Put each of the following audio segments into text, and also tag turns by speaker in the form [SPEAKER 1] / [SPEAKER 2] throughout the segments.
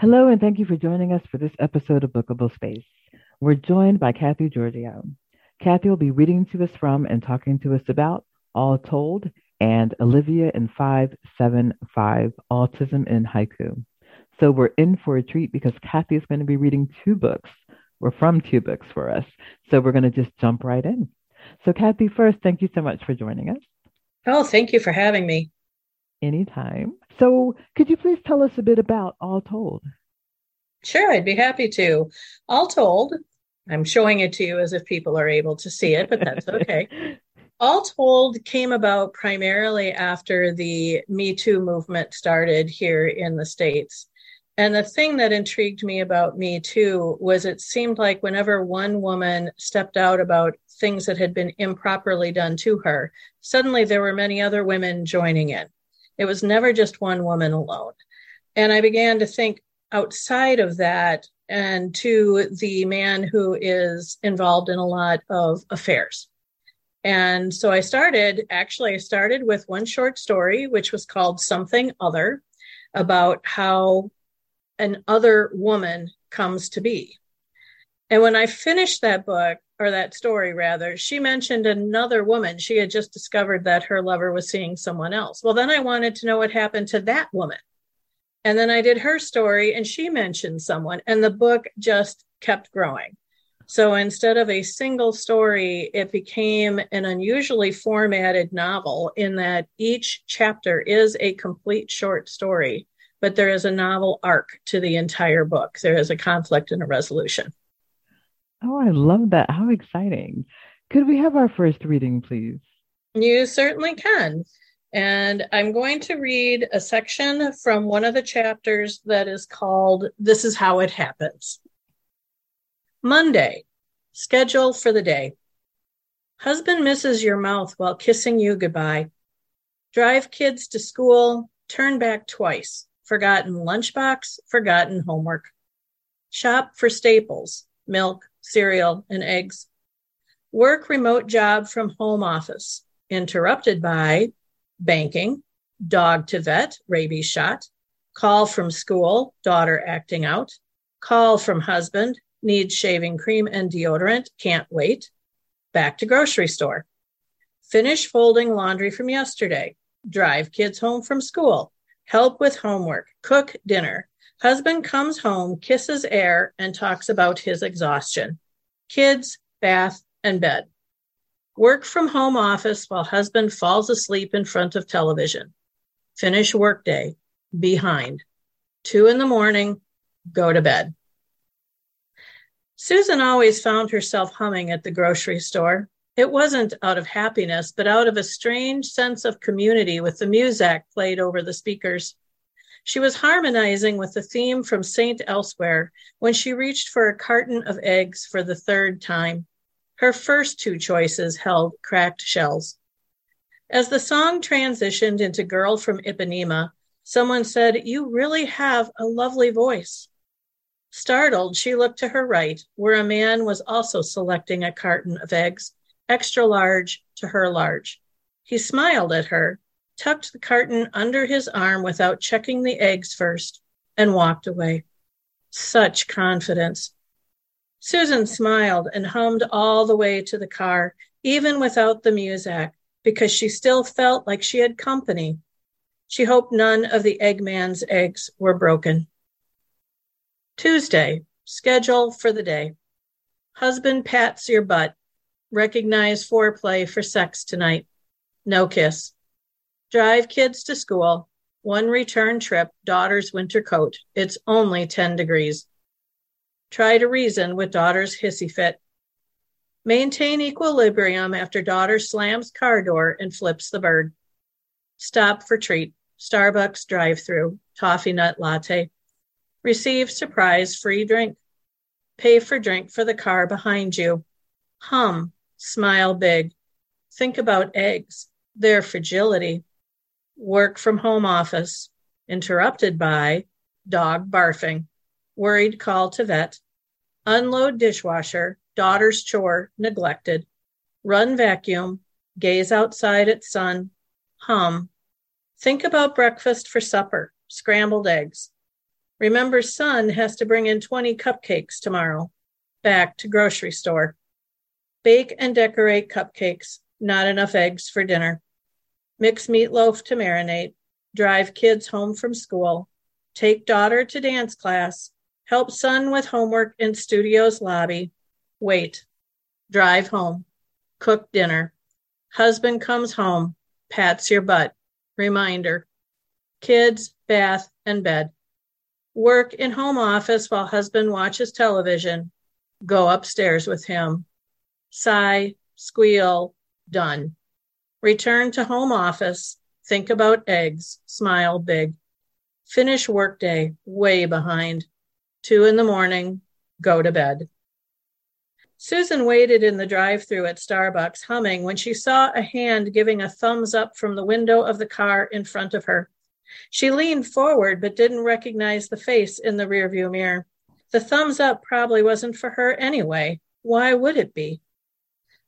[SPEAKER 1] Hello, and thank you for joining us for this episode of Bookable Space. We're joined by Kathie Giorgio. Kathie will be reading to us from and talking to us about All Told and Olivia in 575 Autism in Haiku. So we're in for a treat because Kathie is going to be reading two books or from two books for us. So we're going to just jump right in. So, Kathie, first, thank you so much for joining us.
[SPEAKER 2] Oh, thank you for having me.
[SPEAKER 1] Anytime. So, could you please tell us a bit about All Told?
[SPEAKER 2] Sure, I'd be happy to. All Told, I'm showing it to you as if people are able to see it, but that's okay. All Told came about primarily after the Me Too movement started here in the States. And the thing that intrigued me about Me Too was it seemed like whenever one woman stepped out about things that had been improperly done to her, suddenly there were many other women joining in. It was never just one woman alone. And I began to think outside of that and to the man who is involved in a lot of affairs. And so I started, actually, I started with one short story, which was called Something Other, about how an other woman comes to be. And when I finished that book, or that story rather, she mentioned another woman. She had just discovered that her lover was seeing someone else. Well, then I wanted to know what happened to that woman. And then I did her story and she mentioned someone, and the book just kept growing. So instead of a single story, it became an unusually formatted novel in that each chapter is a complete short story, but there is a novel arc to the entire book. There is a conflict and a resolution.
[SPEAKER 1] Oh, I love that. How exciting. Could we have our first reading, please?
[SPEAKER 2] You certainly can. And I'm going to read a section from one of the chapters that is called This is How It Happens. Monday, schedule for the day. Husband misses your mouth while kissing you goodbye. Drive kids to school, turn back twice. Forgotten lunchbox, forgotten homework. Shop for staples, milk, cereal, and eggs. Work remote job from home office, interrupted by banking, dog to vet, rabies shot, call from school, daughter acting out, call from husband, needs shaving cream and deodorant, can't wait, back to grocery store. Finish folding laundry from yesterday, drive kids home from school, help with homework, cook dinner, Husband comes home, kisses air, and talks about his exhaustion. Kids, bath, and bed. Work from home office while husband falls asleep in front of television. Finish workday. Behind. Two in the morning. Go to bed. Susan always found herself humming at the grocery store. It wasn't out of happiness, but out of a strange sense of community with the music played over the speakers. She was harmonizing with the theme from Saint Elsewhere when she reached for a carton of eggs for the third time. Her first two choices held cracked shells. As the song transitioned into Girl from Ipanema, someone said, You really have a lovely voice. Startled, she looked to her right, where a man was also selecting a carton of eggs, extra large to her large. He smiled at her tucked the carton under his arm without checking the eggs first, and walked away. Such confidence. Susan smiled and hummed all the way to the car, even without the music, because she still felt like she had company. She hoped none of the Eggman's eggs were broken. Tuesday, schedule for the day. Husband pats your butt. Recognize foreplay for sex tonight. No kiss drive kids to school, one return trip, daughter's winter coat. It's only 10 degrees. Try to reason with daughter's hissy fit. Maintain equilibrium after daughter slams car door and flips the bird. Stop for treat. Starbucks drive through, toffee nut latte. Receive surprise free drink. Pay for drink for the car behind you. Hum, smile big. Think about eggs, their fragility work from home office, interrupted by dog barfing, worried call to vet, unload dishwasher, daughter's chore neglected, run vacuum, gaze outside at sun, hum, think about breakfast for supper, scrambled eggs, Remember, son has to bring in 20 cupcakes tomorrow. Back to grocery store. Bake and decorate cupcakes. Not enough eggs for dinner. Mix meatloaf to marinate. Drive kids home from school. Take daughter to dance class. Help son with homework in studio's lobby. Wait. Drive home. Cook dinner. Husband comes home. Pats your butt. Reminder. Kids, bath, and bed. Work in home office while husband watches television. Go upstairs with him. Sigh, squeal, done. Return to home office. Think about eggs. Smile big. Finish workday way behind. Two in the morning. Go to bed. Susan waited in the drive through at Starbucks, humming, when she saw a hand giving a thumbs up from the window of the car in front of her. She leaned forward but didn't recognize the face in the rearview mirror. The thumbs up probably wasn't for her anyway. Why would it be?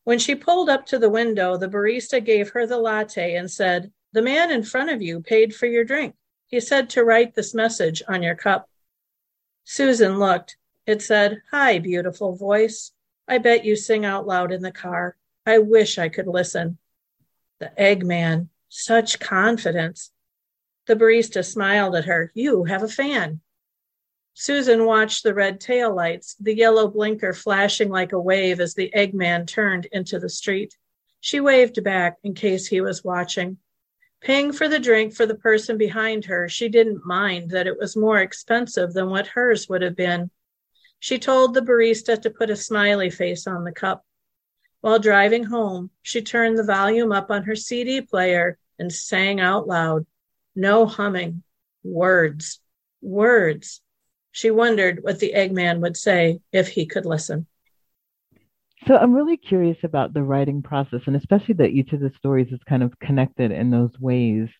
[SPEAKER 2] When she pulled up to the window, the barista gave her the latte and said, The man in front of you paid for your drink. He said to write this message on your cup. Susan looked. It said, Hi, beautiful voice. I bet you sing out loud in the car. I wish I could listen. The Eggman, such confidence. The barista smiled at her. You have a fan. Susan watched the red tail lights, the yellow blinker flashing like a wave as the Eggman turned into the street. She waved back in case he was watching. Paying for the drink for the person behind her, she didn't mind that it was more expensive than what hers would have been. She told the barista to put a smiley face on the cup. While driving home, she turned the volume up on her CD player and sang out loud. No humming. Words. Words. She wondered what the Eggman would say if he could listen.
[SPEAKER 1] So I'm really curious about the writing process, and especially that each of the stories is kind of connected in those ways.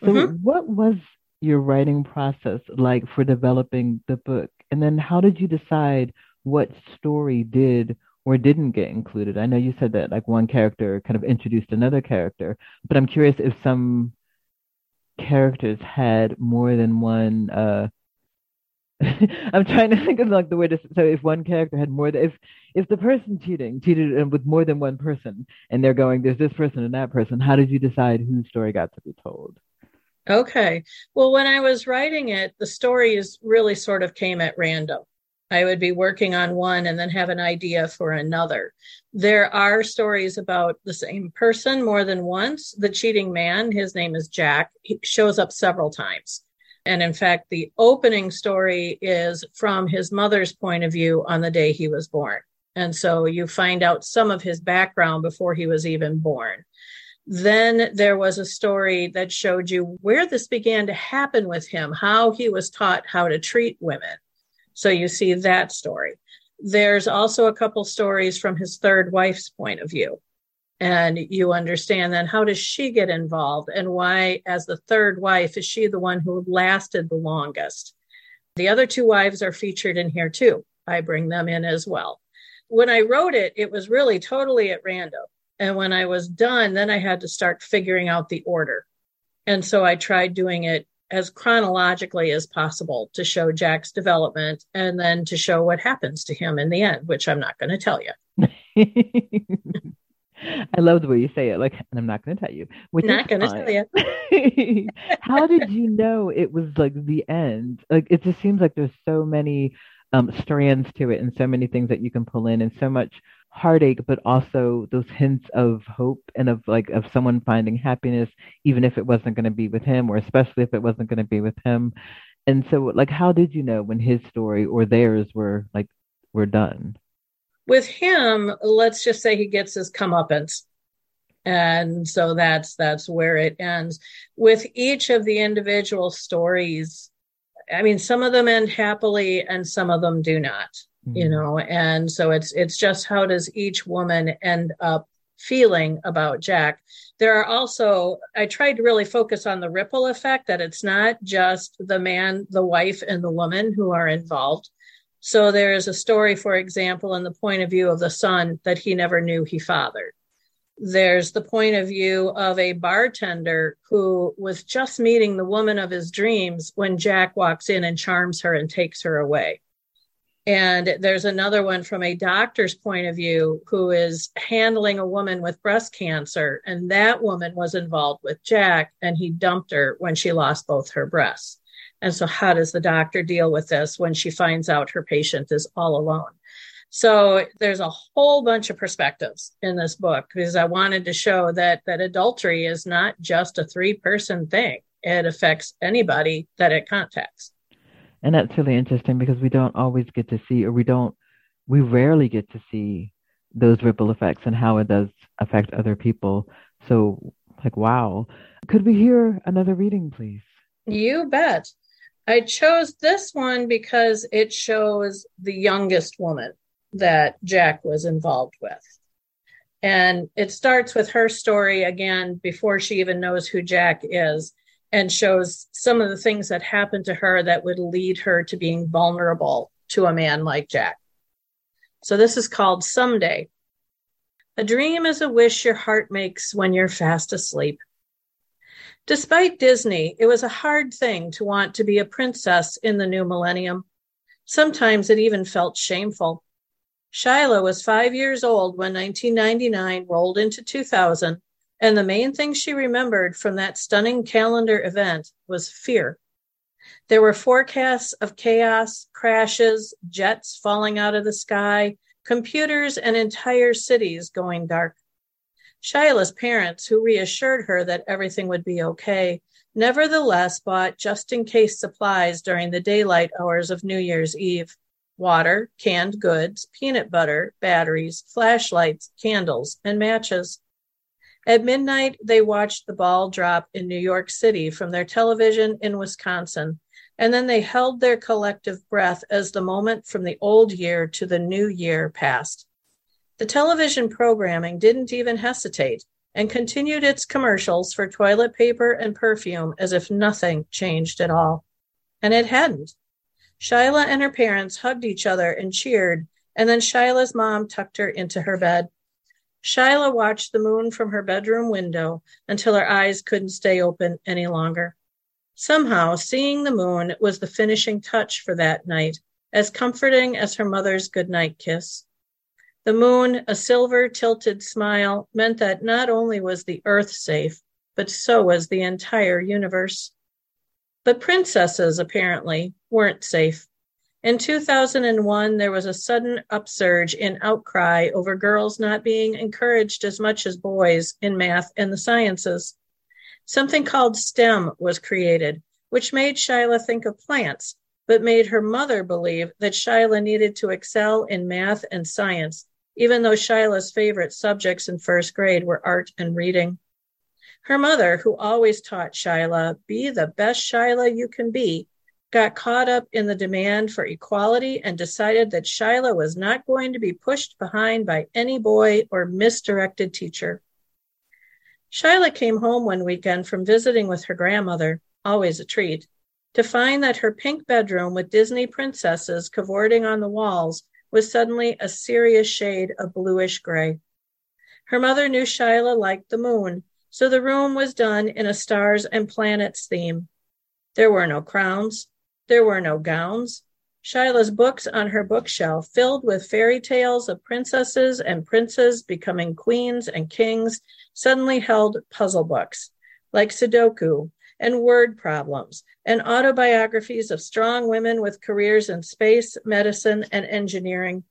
[SPEAKER 1] So, mm-hmm. what was your writing process like for developing the book? And then, how did you decide what story did or didn't get included? I know you said that like one character kind of introduced another character, but I'm curious if some characters had more than one uh I'm trying to think of like the way to so if one character had more if if the person cheating cheated um, with more than one person and they're going there's this person and that person how did you decide whose story got to be told
[SPEAKER 2] okay well when i was writing it the stories really sort of came at random I would be working on one and then have an idea for another. There are stories about the same person more than once. The cheating man, his name is Jack, he shows up several times. And in fact, the opening story is from his mother's point of view on the day he was born. And so you find out some of his background before he was even born. Then there was a story that showed you where this began to happen with him, how he was taught how to treat women. So you see that story. There's also a couple stories from his third wife's point of view. And you understand then how does she get involved and why, as the third wife, is she the one who lasted the longest? The other two wives are featured in here too. I bring them in as well. When I wrote it, it was really totally at random. And when I was done, then I had to start figuring out the order. And so I tried doing it as chronologically as possible to show Jack's development and then to show what happens to him in the end, which I'm not going to tell you.
[SPEAKER 1] I love the way you say it. Like, and I'm not going to tell you.
[SPEAKER 2] Which not going to tell you.
[SPEAKER 1] How did you know it was like the end? Like, it just seems like there's so many um, strands to it, and so many things that you can pull in, and so much heartache, but also those hints of hope and of like of someone finding happiness, even if it wasn't going to be with him, or especially if it wasn't going to be with him. And so, like, how did you know when his story or theirs were like were done?
[SPEAKER 2] With him, let's just say he gets his comeuppance. And so that's that's where it ends. With each of the individual stories, I mean, some of them end happily and some of them do not, mm-hmm. you know, and so it's it's just how does each woman end up feeling about Jack. There are also, I tried to really focus on the ripple effect that it's not just the man, the wife, and the woman who are involved, so there is a story, for example, in the point of view of the son that he never knew he fathered. There's the point of view of a bartender who was just meeting the woman of his dreams when Jack walks in and charms her and takes her away. And there's another one from a doctor's point of view who is handling a woman with breast cancer. And that woman was involved with Jack and he dumped her when she lost both her breasts. And so, how does the doctor deal with this when she finds out her patient is all alone? So there's a whole bunch of perspectives in this book because I wanted to show that that adultery is not just a three person thing. It affects anybody that it contacts.
[SPEAKER 1] And that's really interesting because we don't always get to see or we don't we rarely get to see those ripple effects and how it does affect other people. So like wow. Could we hear another reading please?
[SPEAKER 2] You bet. I chose this one because it shows the youngest woman that Jack was involved with. And it starts with her story again before she even knows who Jack is and shows some of the things that happened to her that would lead her to being vulnerable to a man like Jack. So this is called Someday. A dream is a wish your heart makes when you're fast asleep. Despite Disney, it was a hard thing to want to be a princess in the new millennium. Sometimes it even felt shameful. Shyla was five years old when 1999 rolled into 2000, and the main thing she remembered from that stunning calendar event was fear. There were forecasts of chaos, crashes, jets falling out of the sky, computers, and entire cities going dark. Shyla's parents, who reassured her that everything would be okay, nevertheless bought just in case supplies during the daylight hours of New Year's Eve water, canned goods, peanut butter, batteries, flashlights, candles, and matches. At midnight, they watched the ball drop in New York City from their television in Wisconsin, and then they held their collective breath as the moment from the old year to the new year passed. The television programming didn't even hesitate and continued its commercials for toilet paper and perfume as if nothing changed at all. And it hadn't. Shyla and her parents hugged each other and cheered, and then Shyla's mom tucked her into her bed. Shyla watched the moon from her bedroom window until her eyes couldn't stay open any longer. Somehow, seeing the moon was the finishing touch for that night, as comforting as her mother's goodnight kiss. The moon, a silver tilted smile, meant that not only was the earth safe, but so was the entire universe. But princesses, apparently, weren't safe. In 2001, there was a sudden upsurge in outcry over girls not being encouraged as much as boys in math and the sciences. Something called STEM was created, which made Shyla think of plants, but made her mother believe that Shyla needed to excel in math and science, even though Shyla's favorite subjects in first grade were art and reading. Her mother, who always taught Shyla, be the best Shyla you can be, got caught up in the demand for equality and decided that Shyla was not going to be pushed behind by any boy or misdirected teacher. Shyla came home one weekend from visiting with her grandmother, always a treat, to find that her pink bedroom with Disney princesses cavorting on the walls was suddenly a serious shade of bluish gray. Her mother knew Shyla liked the moon so the room was done in a stars and planets theme. There were no crowns, there were no gowns. Shyla's books on her bookshelf, filled with fairy tales of princesses and princes becoming queens and kings, suddenly held puzzle books like Sudoku and word problems and autobiographies of strong women with careers in space, medicine, and engineering.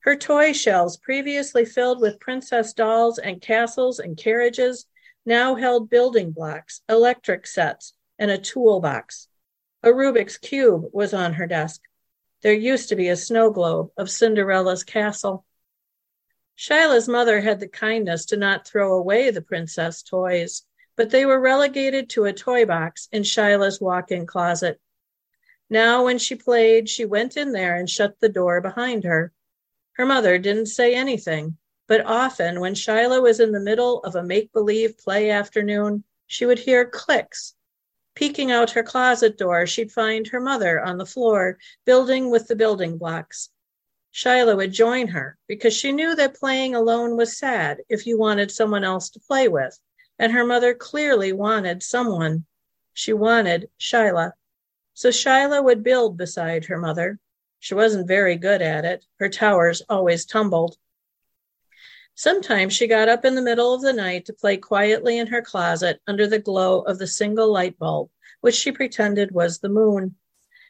[SPEAKER 2] Her toy shelves, previously filled with princess dolls and castles and carriages, now held building blocks, electric sets, and a toolbox. A Rubik's Cube was on her desk. There used to be a snow globe of Cinderella's castle. Shyla's mother had the kindness to not throw away the princess toys, but they were relegated to a toy box in Shyla's walk in closet. Now, when she played, she went in there and shut the door behind her. Her mother didn't say anything, but often, when Shyla was in the middle of a make believe play afternoon, she would hear clicks. Peeking out her closet door, she'd find her mother on the floor, building with the building blocks. Shyla would join her because she knew that playing alone was sad if you wanted someone else to play with, and her mother clearly wanted someone. She wanted Shyla. So Shyla would build beside her mother. She wasn't very good at it. Her towers always tumbled. Sometimes she got up in the middle of the night to play quietly in her closet under the glow of the single light bulb, which she pretended was the moon.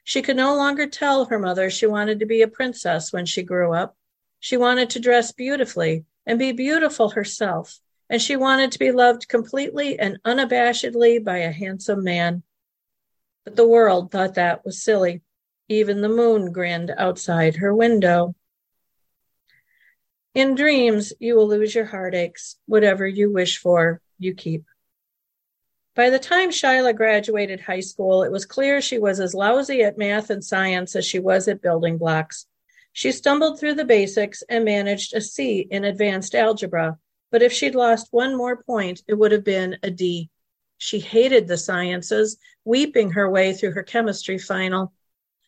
[SPEAKER 2] She could no longer tell her mother she wanted to be a princess when she grew up. She wanted to dress beautifully and be beautiful herself, and she wanted to be loved completely and unabashedly by a handsome man. But the world thought that was silly. Even the moon grinned outside her window. In dreams, you will lose your heartaches. Whatever you wish for, you keep. By the time Shyla graduated high school, it was clear she was as lousy at math and science as she was at building blocks. She stumbled through the basics and managed a C in advanced algebra, but if she'd lost one more point, it would have been a D. She hated the sciences, weeping her way through her chemistry final.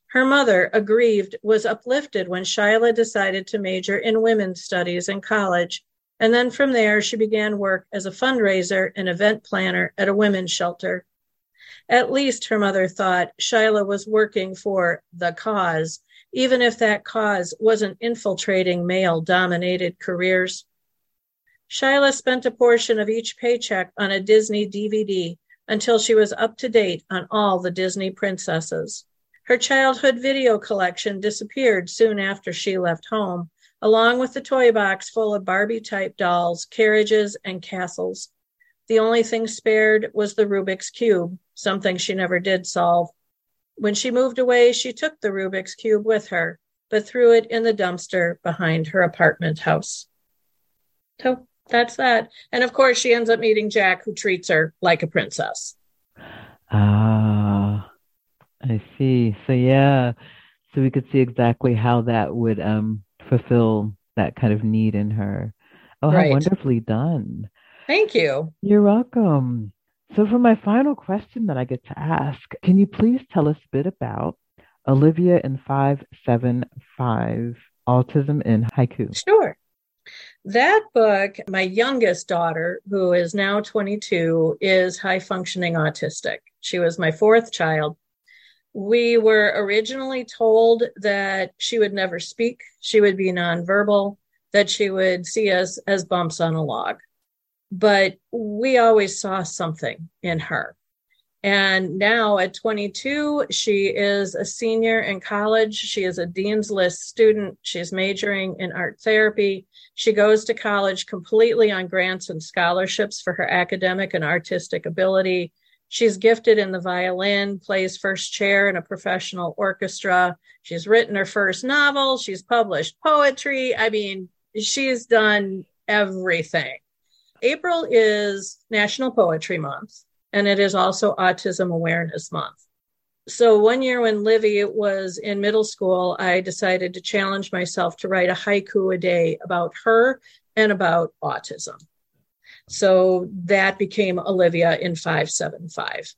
[SPEAKER 2] Her mother, aggrieved, was uplifted when Shyla decided to major in women's studies in college. And then from there, she began work as a fundraiser and event planner at a women's shelter. At least, her mother thought, Shyla was working for the cause, even if that cause wasn't infiltrating male dominated careers. Shyla spent a portion of each paycheck on a Disney DVD until she was up to date on all the Disney princesses. Her childhood video collection disappeared soon after she left home, along with the toy box full of Barbie type dolls, carriages, and castles. The only thing spared was the Rubik's Cube, something she never did solve. When she moved away, she took the Rubik's Cube with her, but threw it in the dumpster behind her apartment house. So that's that. And of course, she ends up meeting Jack, who treats her like a princess.
[SPEAKER 1] Ah. I see. So yeah, so we could see exactly how that would um fulfill that kind of need in her. Oh, how
[SPEAKER 2] Right.
[SPEAKER 1] wonderfully done.
[SPEAKER 2] Thank you.
[SPEAKER 1] You're welcome. So for my final question that I get to ask, can you please tell us a bit about Olivia in 575 Autism in Haiku?
[SPEAKER 2] Sure. That book, my youngest daughter, who is now 22, is high functioning autistic. She was my fourth child. We were originally told that she would never speak, she would be nonverbal, that she would see us as bumps on a log. But we always saw something in her. And now at 22, she is a senior in college. She is a Dean's List student. She's majoring in art therapy. She goes to college completely on grants and scholarships for her academic and artistic ability. She's gifted in the violin, plays first chair in a professional orchestra. She's written her first novel. She's published poetry. I mean, she's done everything. April is National Poetry Month, and it is also Autism Awareness Month. So, one year when Livy was in middle school, I decided to challenge myself to write a haiku a day about her and about autism. So that became Olivia in 575.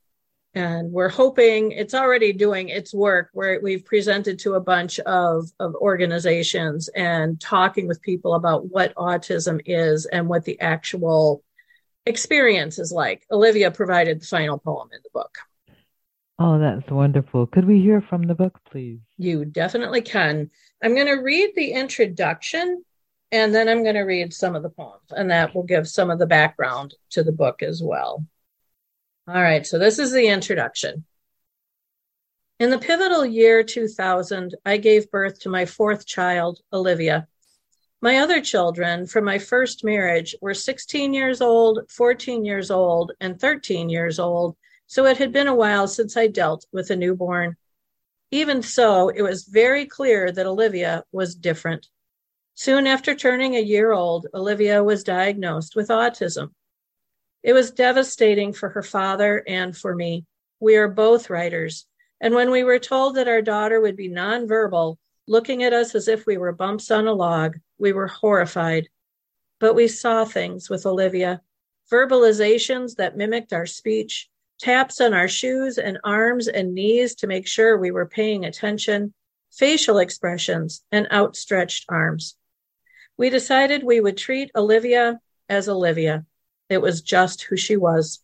[SPEAKER 2] And we're hoping it's already doing its work where we've presented to a bunch of, of organizations and talking with people about what autism is and what the actual experience is like. Olivia provided the final poem in the book.
[SPEAKER 1] Oh, that's wonderful. Could we hear from the book, please?
[SPEAKER 2] You definitely can. I'm going to read the introduction and then I'm going to read some of the poems, and that will give some of the background to the book as well. All right, so this is the introduction. In the pivotal year 2000, I gave birth to my fourth child, Olivia. My other children from my first marriage were 16 years old, 14 years old, and 13 years old, so it had been a while since I dealt with a newborn. Even so, it was very clear that Olivia was different. Soon after turning a year old, Olivia was diagnosed with autism. It was devastating for her father and for me. We are both writers. And when we were told that our daughter would be nonverbal, looking at us as if we were bumps on a log, we were horrified. But we saw things with Olivia verbalizations that mimicked our speech, taps on our shoes and arms and knees to make sure we were paying attention, facial expressions, and outstretched arms. We decided we would treat Olivia as Olivia. It was just who she was.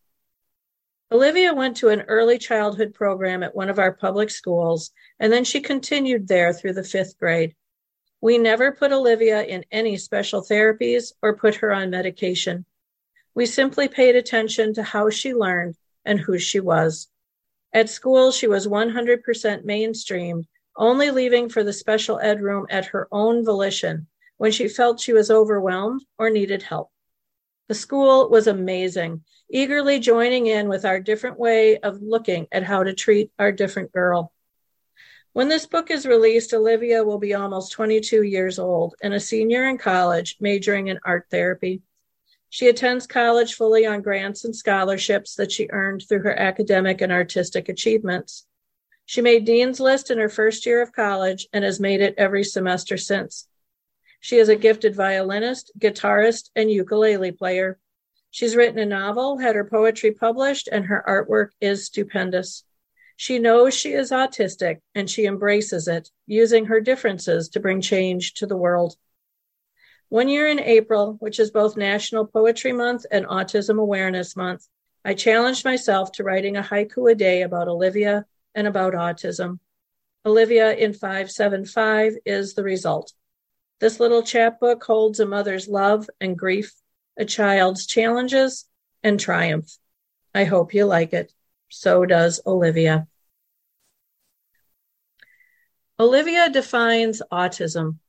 [SPEAKER 2] Olivia went to an early childhood program at one of our public schools, and then she continued there through the fifth grade. We never put Olivia in any special therapies or put her on medication. We simply paid attention to how she learned and who she was. At school, she was 100% mainstreamed, only leaving for the special ed room at her own volition when she felt she was overwhelmed or needed help. The school was amazing, eagerly joining in with our different way of looking at how to treat our different girl. When this book is released, Olivia will be almost 22 years old and a senior in college, majoring in art therapy. She attends college fully on grants and scholarships that she earned through her academic and artistic achievements. She made Dean's List in her first year of college and has made it every semester since. She is a gifted violinist, guitarist, and ukulele player. She's written a novel, had her poetry published, and her artwork is stupendous. She knows she is autistic and she embraces it, using her differences to bring change to the world. One year in April, which is both National Poetry Month and Autism Awareness Month, I challenged myself to writing a haiku a day about Olivia and about autism. Olivia in 575 is the result. This little chapbook holds a mother's love and grief, a child's challenges and triumph. I hope you like it. So does Olivia. Olivia defines autism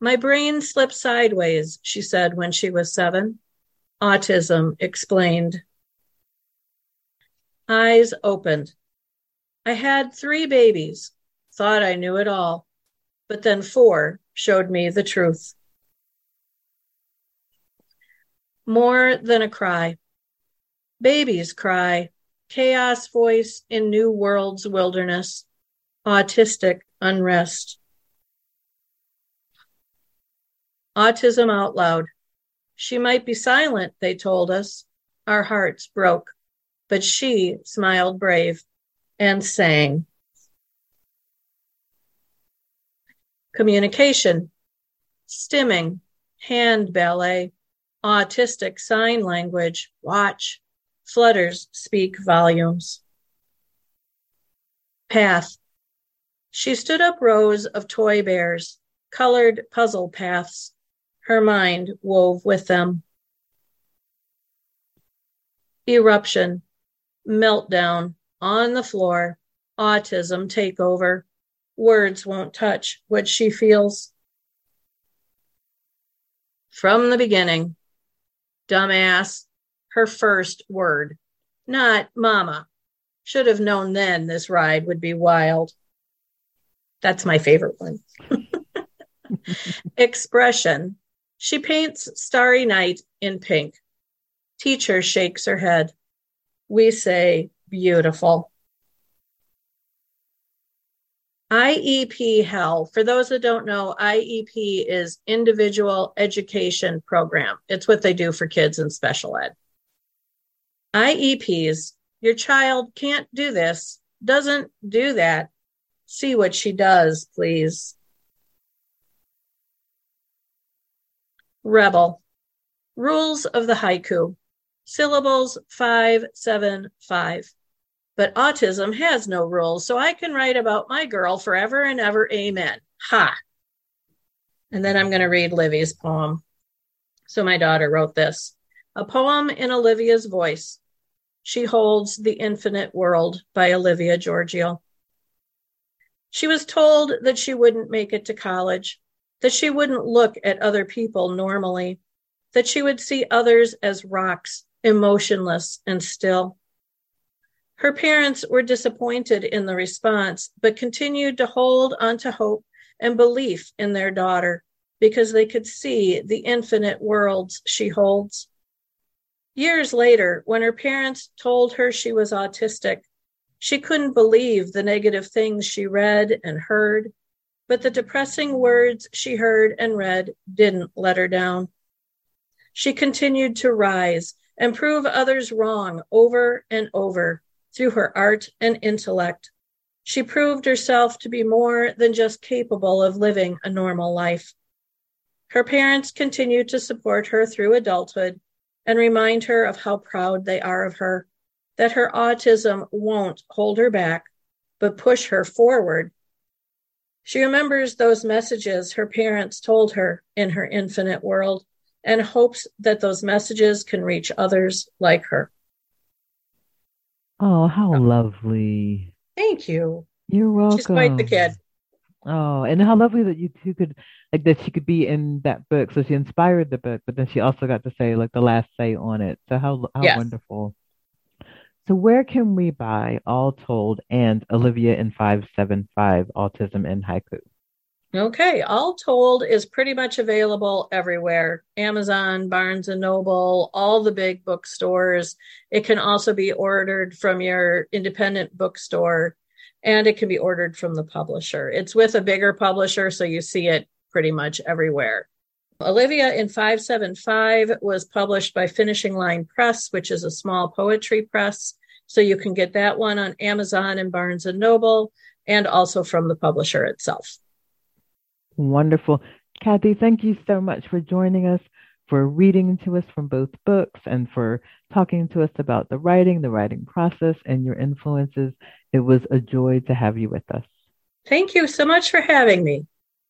[SPEAKER 2] my brain slipped sideways, she said when she was seven. Autism explained. Eyes opened. I had three babies, thought I knew it all, but then four showed me the truth. More than a cry. Babies cry, chaos voice in new world's wilderness, autistic unrest. Autism Out Loud. She might be silent, they told us. Our hearts broke, but she smiled brave and sang. Communication, stimming, hand ballet, autistic sign language, watch, flutters speak volumes. Path. She stood up rows of toy bears, colored puzzle paths, her mind wove with them. Eruption, meltdown, on the floor, autism takeover. Words won't touch what she feels. From the beginning, dumbass, her first word, not mama. Should have known then this ride would be wild. That's my favorite one. Expression, she paints Starry Night in pink. Teacher shakes her head. We say, beautiful. IEP Hell. For those that don't know, IEP is Individual Education Program. It's what they do for kids in special ed. IEPs, your child can't do this, doesn't do that. See what she does, please. Rebel. Rules of the haiku. Syllables 575. But autism has no rules, so I can write about my girl forever and ever. Amen. Ha. And then I'm going to read Livy's poem. So my daughter wrote this a poem in Olivia's voice. She holds the infinite world by Olivia Giorgio. She was told that she wouldn't make it to college that she wouldn't look at other people normally, that she would see others as rocks, emotionless and still. Her parents were disappointed in the response, but continued to hold onto hope and belief in their daughter because they could see the infinite worlds she holds. Years later, when her parents told her she was autistic, she couldn't believe the negative things she read and heard but the depressing words she heard and read didn't let her down. She continued to rise and prove others wrong over and over through her art and intellect. she proved herself to be more than just capable of living a normal life. Her parents continued to support her through adulthood and remind her of how proud they are of her, that her autism won't hold her back, but push her forward. She remembers those messages her parents told her in her infinite world and hopes that those messages can reach others like her.
[SPEAKER 1] Oh, how lovely.
[SPEAKER 2] Thank you.
[SPEAKER 1] You're welcome.
[SPEAKER 2] She's quite the kid.
[SPEAKER 1] Oh, and how lovely that you two could like that she could be in that book. So she inspired the book, but then she also got to say like the last say on it. So how how
[SPEAKER 2] Yes.
[SPEAKER 1] wonderful. So where can we buy All Told and Olivia in 575 Autism in Haiku?
[SPEAKER 2] Okay, all told is pretty much available everywhere. Amazon, Barnes and Noble, all the big bookstores. It can also be ordered from your independent bookstore and it can be ordered from the publisher. It's with a bigger publisher, so you see it pretty much everywhere. Olivia in 575 was published by Finishing Line Press, which is a small poetry press. So you can get that one on Amazon and Barnes and Noble and also from the publisher itself.
[SPEAKER 1] Wonderful. Kathie, thank you so much for joining us, for reading to us from both books, and for talking to us about the writing, the writing process, and your influences. It was a joy to have you with us.
[SPEAKER 2] Thank you so much for having me.